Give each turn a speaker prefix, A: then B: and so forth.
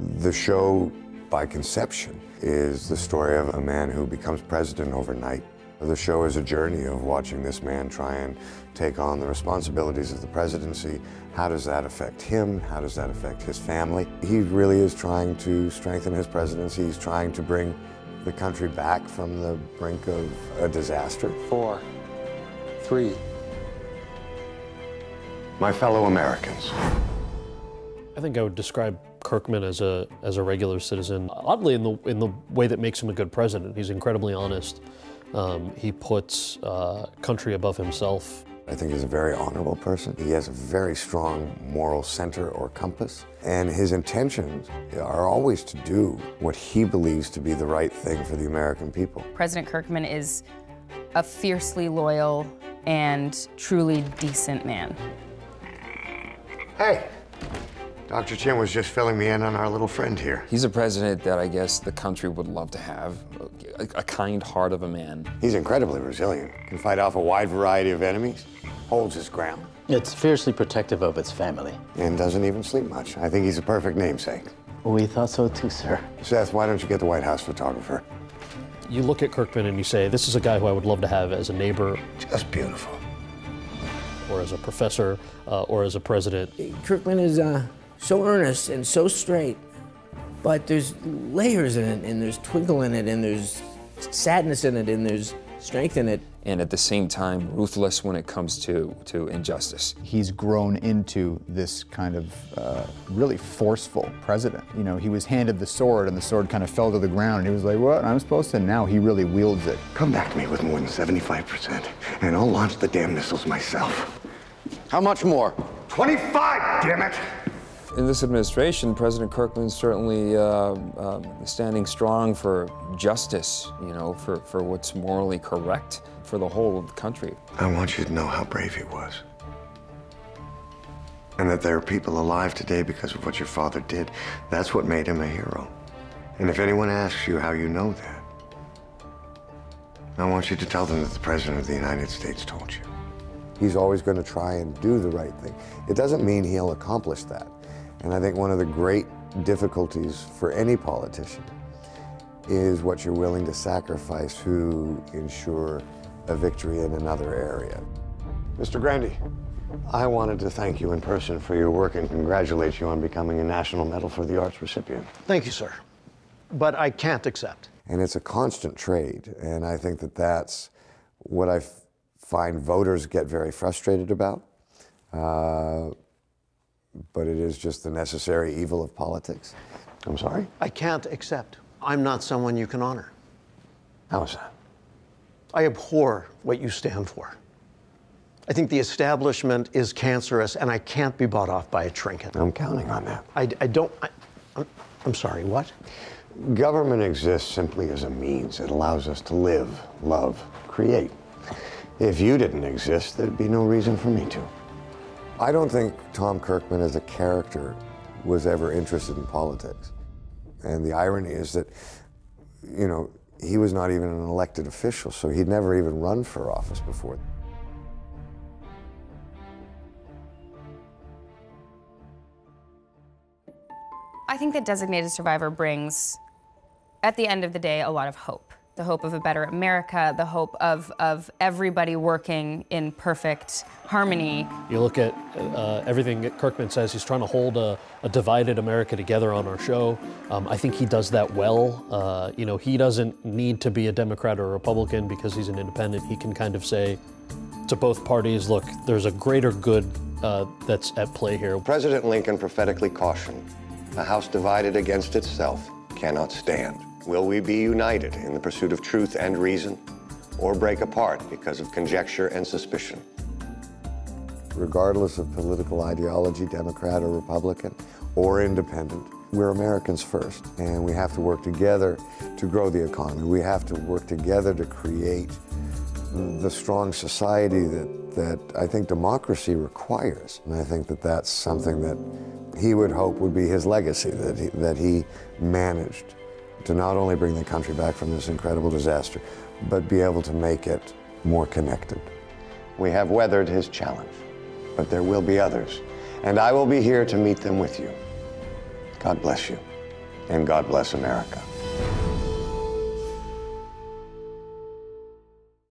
A: The show, by conception, is the story of a man who becomes president overnight. The show is a journey of watching this man try and take on the responsibilities of the presidency. How does that affect him? How does that affect his family? He really is trying to strengthen his presidency. He's trying to bring the country back from the brink of a disaster.
B: Four, three.
A: My fellow Americans.
C: I think I would describe Kirkman as a as a regular citizen. Oddly, in the in the way that makes him a good president, he's incredibly honest. Um, he puts uh, country above himself.
A: I think he's a very honorable person. He has a very strong moral center or compass. And his intentions are always to do what he believes to be the right thing for the American people.
D: President Kirkman is a fiercely loyal and truly decent man.
A: Hey, Dr. Chin was just filling me in on our little friend here.
B: He's a president that I guess the country would love to have, a, a kind heart of a man.
A: He's incredibly resilient, can fight off a wide variety of enemies, holds his ground.
E: It's fiercely protective of its family.
A: And doesn't even sleep much. I think he's a perfect namesake.
E: We thought so too, sir.
A: Seth, why don't you get the White House photographer?
C: You look at Kirkman and you say, this is a guy who I would love to have as a neighbor.
A: Just beautiful.
C: Or as a professor, uh, or as a president.
F: Kirkman is uh, so earnest and so straight, but there's layers in it, and there's twinkle in it, and there's sadness in it, and there's strength in it.
B: And at the same time, ruthless when it comes to, to injustice.
G: He's grown into this kind of uh, really forceful president. You know, he was handed the sword, and the sword kind of fell to the ground, and he was like, what, I'm supposed to? Now he really wields it.
A: Come back to me with more than 75%, and I'll launch the damn missiles myself.
H: How much more?
A: 25, damn it!
B: In this administration, President Kirkman's certainly uh, um, standing strong for justice, you know, for, for what's morally correct for the whole of the country.
A: I want you to know how brave he was. And that there are people alive today because of what your father did. That's what made him a hero. And if anyone asks you how you know that, I want you to tell them that the President of the United States told you. He's always going to try and do the right thing. It doesn't mean he'll accomplish that. And I think one of the great difficulties for any politician is what you're willing to sacrifice to ensure a victory in another area. Mr. Grandy, I wanted to thank you in person for your work and congratulate you on becoming a National Medal for the Arts recipient.
I: Thank you, sir. But I can't accept.
A: And it's a constant trade, and I think that that's what I find voters get very frustrated about. Uh, but it is just the necessary evil of politics. I'm sorry?
I: I can't accept. I'm not someone you can honor.
A: How is that?
I: I abhor what you stand for. I think the establishment is cancerous, and I can't be bought off by a trinket.
A: I'm counting on that.
I: I, I don't. I, I'm, I'm sorry, what?
A: Government exists simply as a means. It allows us to live, love, create. If you didn't exist, there'd be no reason for me to. I don't think Tom Kirkman as a character was ever interested in politics. And the irony is that, you know, he was not even an elected official, so he'd never even run for office before.
D: I think that Designated Survivor brings, at the end of the day, a lot of hope. The hope of a better America, the hope of, of everybody working in perfect harmony.
C: You look at uh, everything that Kirkman says, he's trying to hold a, a divided America together on our show. Um, I think he does that well. Uh, you know, he doesn't need to be a Democrat or a Republican because he's an independent. He can kind of say to both parties, look, there's a greater good uh, that's at play here.
A: President Lincoln prophetically cautioned, a house divided against itself cannot stand. Will we be united in the pursuit of truth and reason, or break apart because of conjecture and suspicion? Regardless of political ideology, Democrat or Republican, or independent, we're Americans first, and we have to work together to grow the economy. We have to work together to create the strong society that, that I think democracy requires. And I think that that's something that he would hope would be his legacy, that he, that he managed to not only bring the country back from this incredible disaster, but be able to make it more connected. We have weathered his challenge, but there will be others, and I will be here to meet them with you. God bless you. and God bless America.